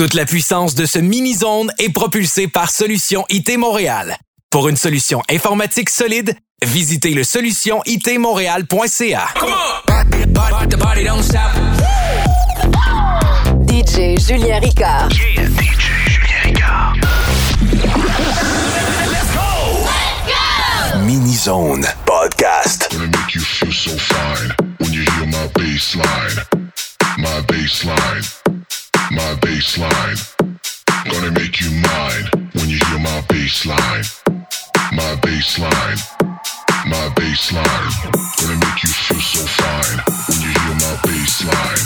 Toute la puissance de ce mini-zone est propulsée par Solution IT Montréal. Pour une solution informatique solide, visitez le solutionitmontréal.ca. DJ Julien Ricard. DJ Julien Ricard. Let's go! Mini Zone Podcast. Gonna make you feel so fine when you hear my bass line. My bass line. my baseline. Gonna make you mine when you hear my baseline. My baseline. My baseline. Gonna make you feel so fine when you hear my baseline.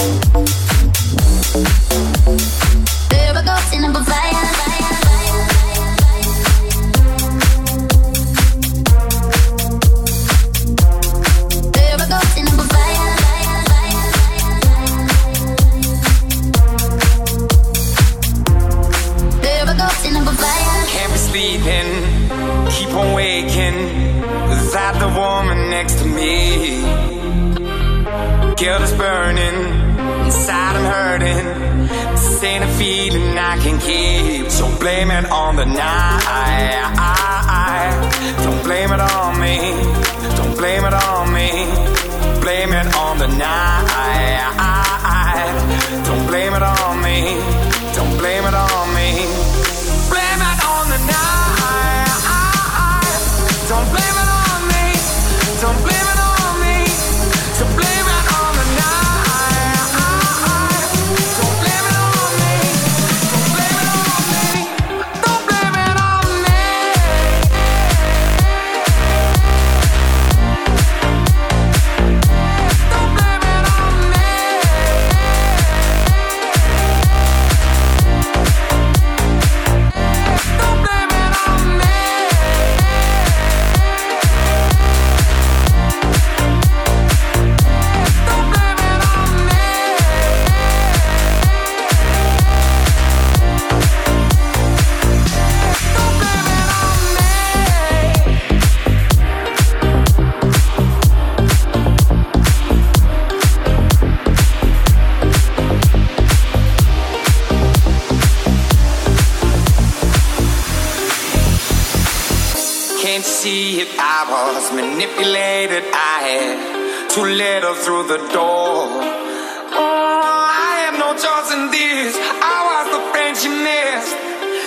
Thank you. Can't see it? I was manipulated. I had to let her through the door. Oh, I have no choice in this. I was the friend she missed.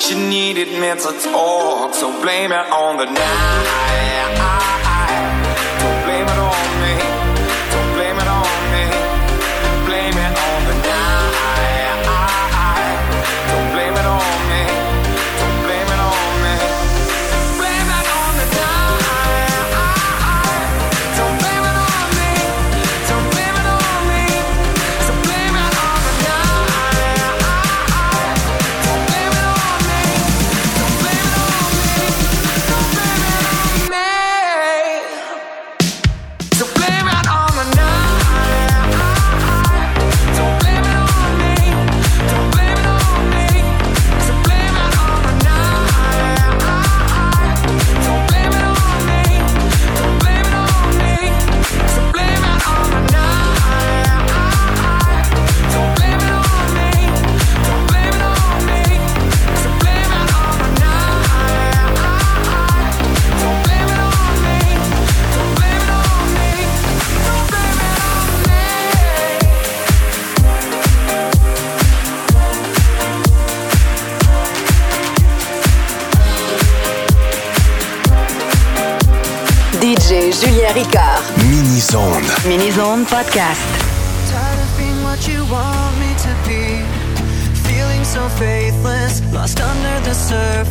She needed mental talk, so blame it on the night. Home Podcast. Tired of being what you want me to be. Feeling so faithless, lost under the surface.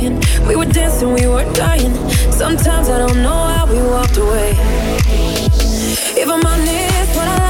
We were dancing, we were dying. Sometimes I don't know how we walked away. If I'm honest, what I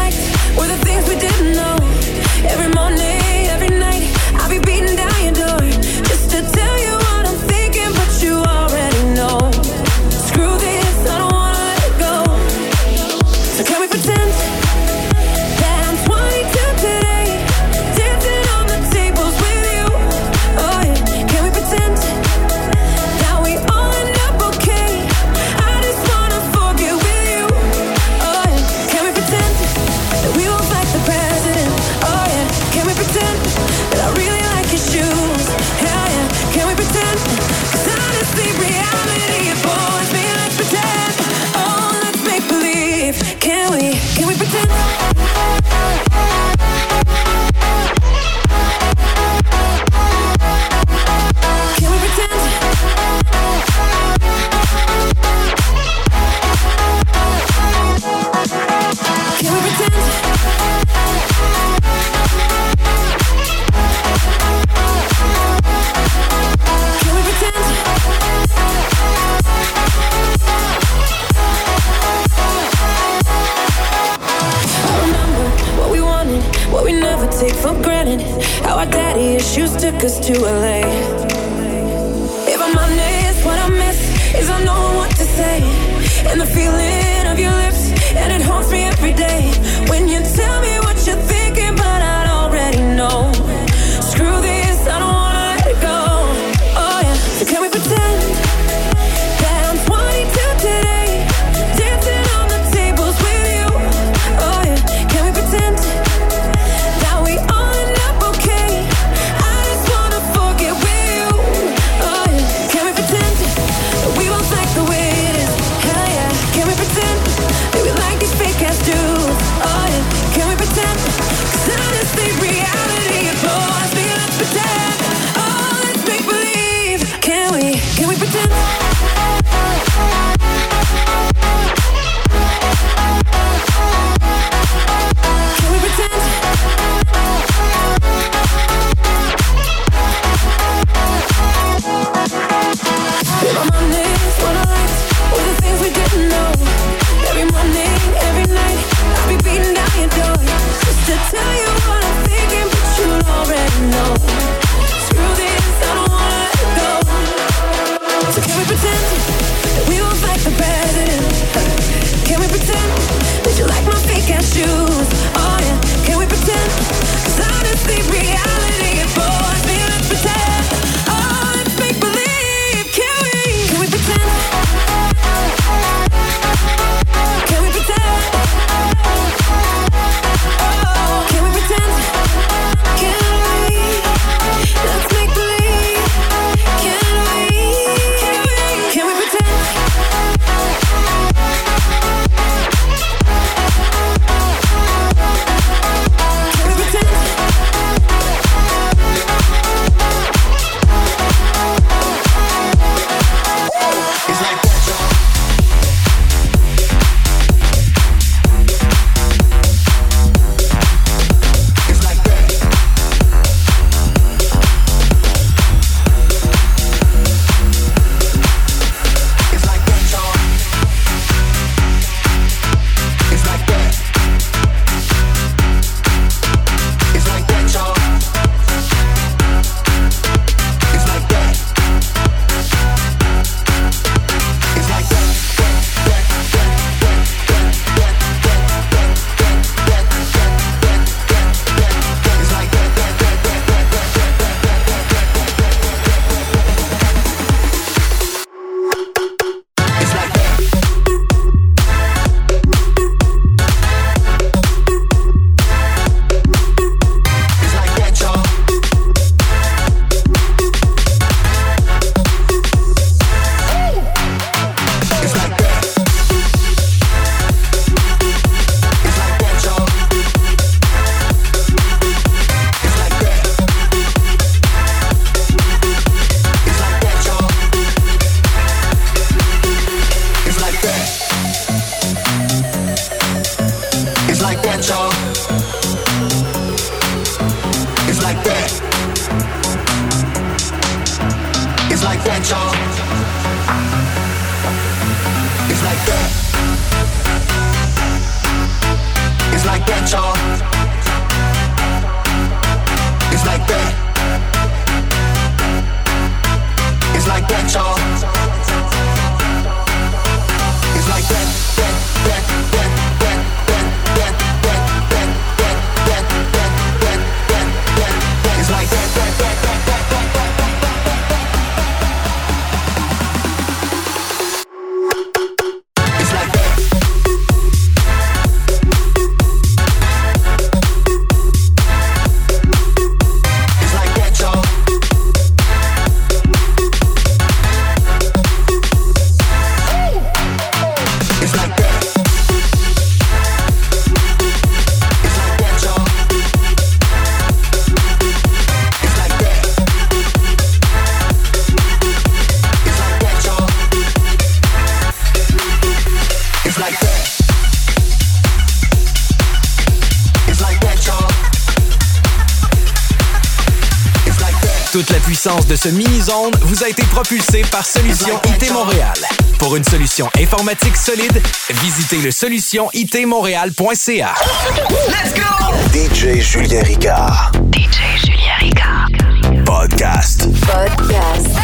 de ce mini-zone vous a été propulsé par Solution IT Montréal. Pour une solution informatique solide, visitez le solutionitmontréal.ca. Let's go! DJ Julien Ricard. DJ Julien Ricard. Podcast. Podcast.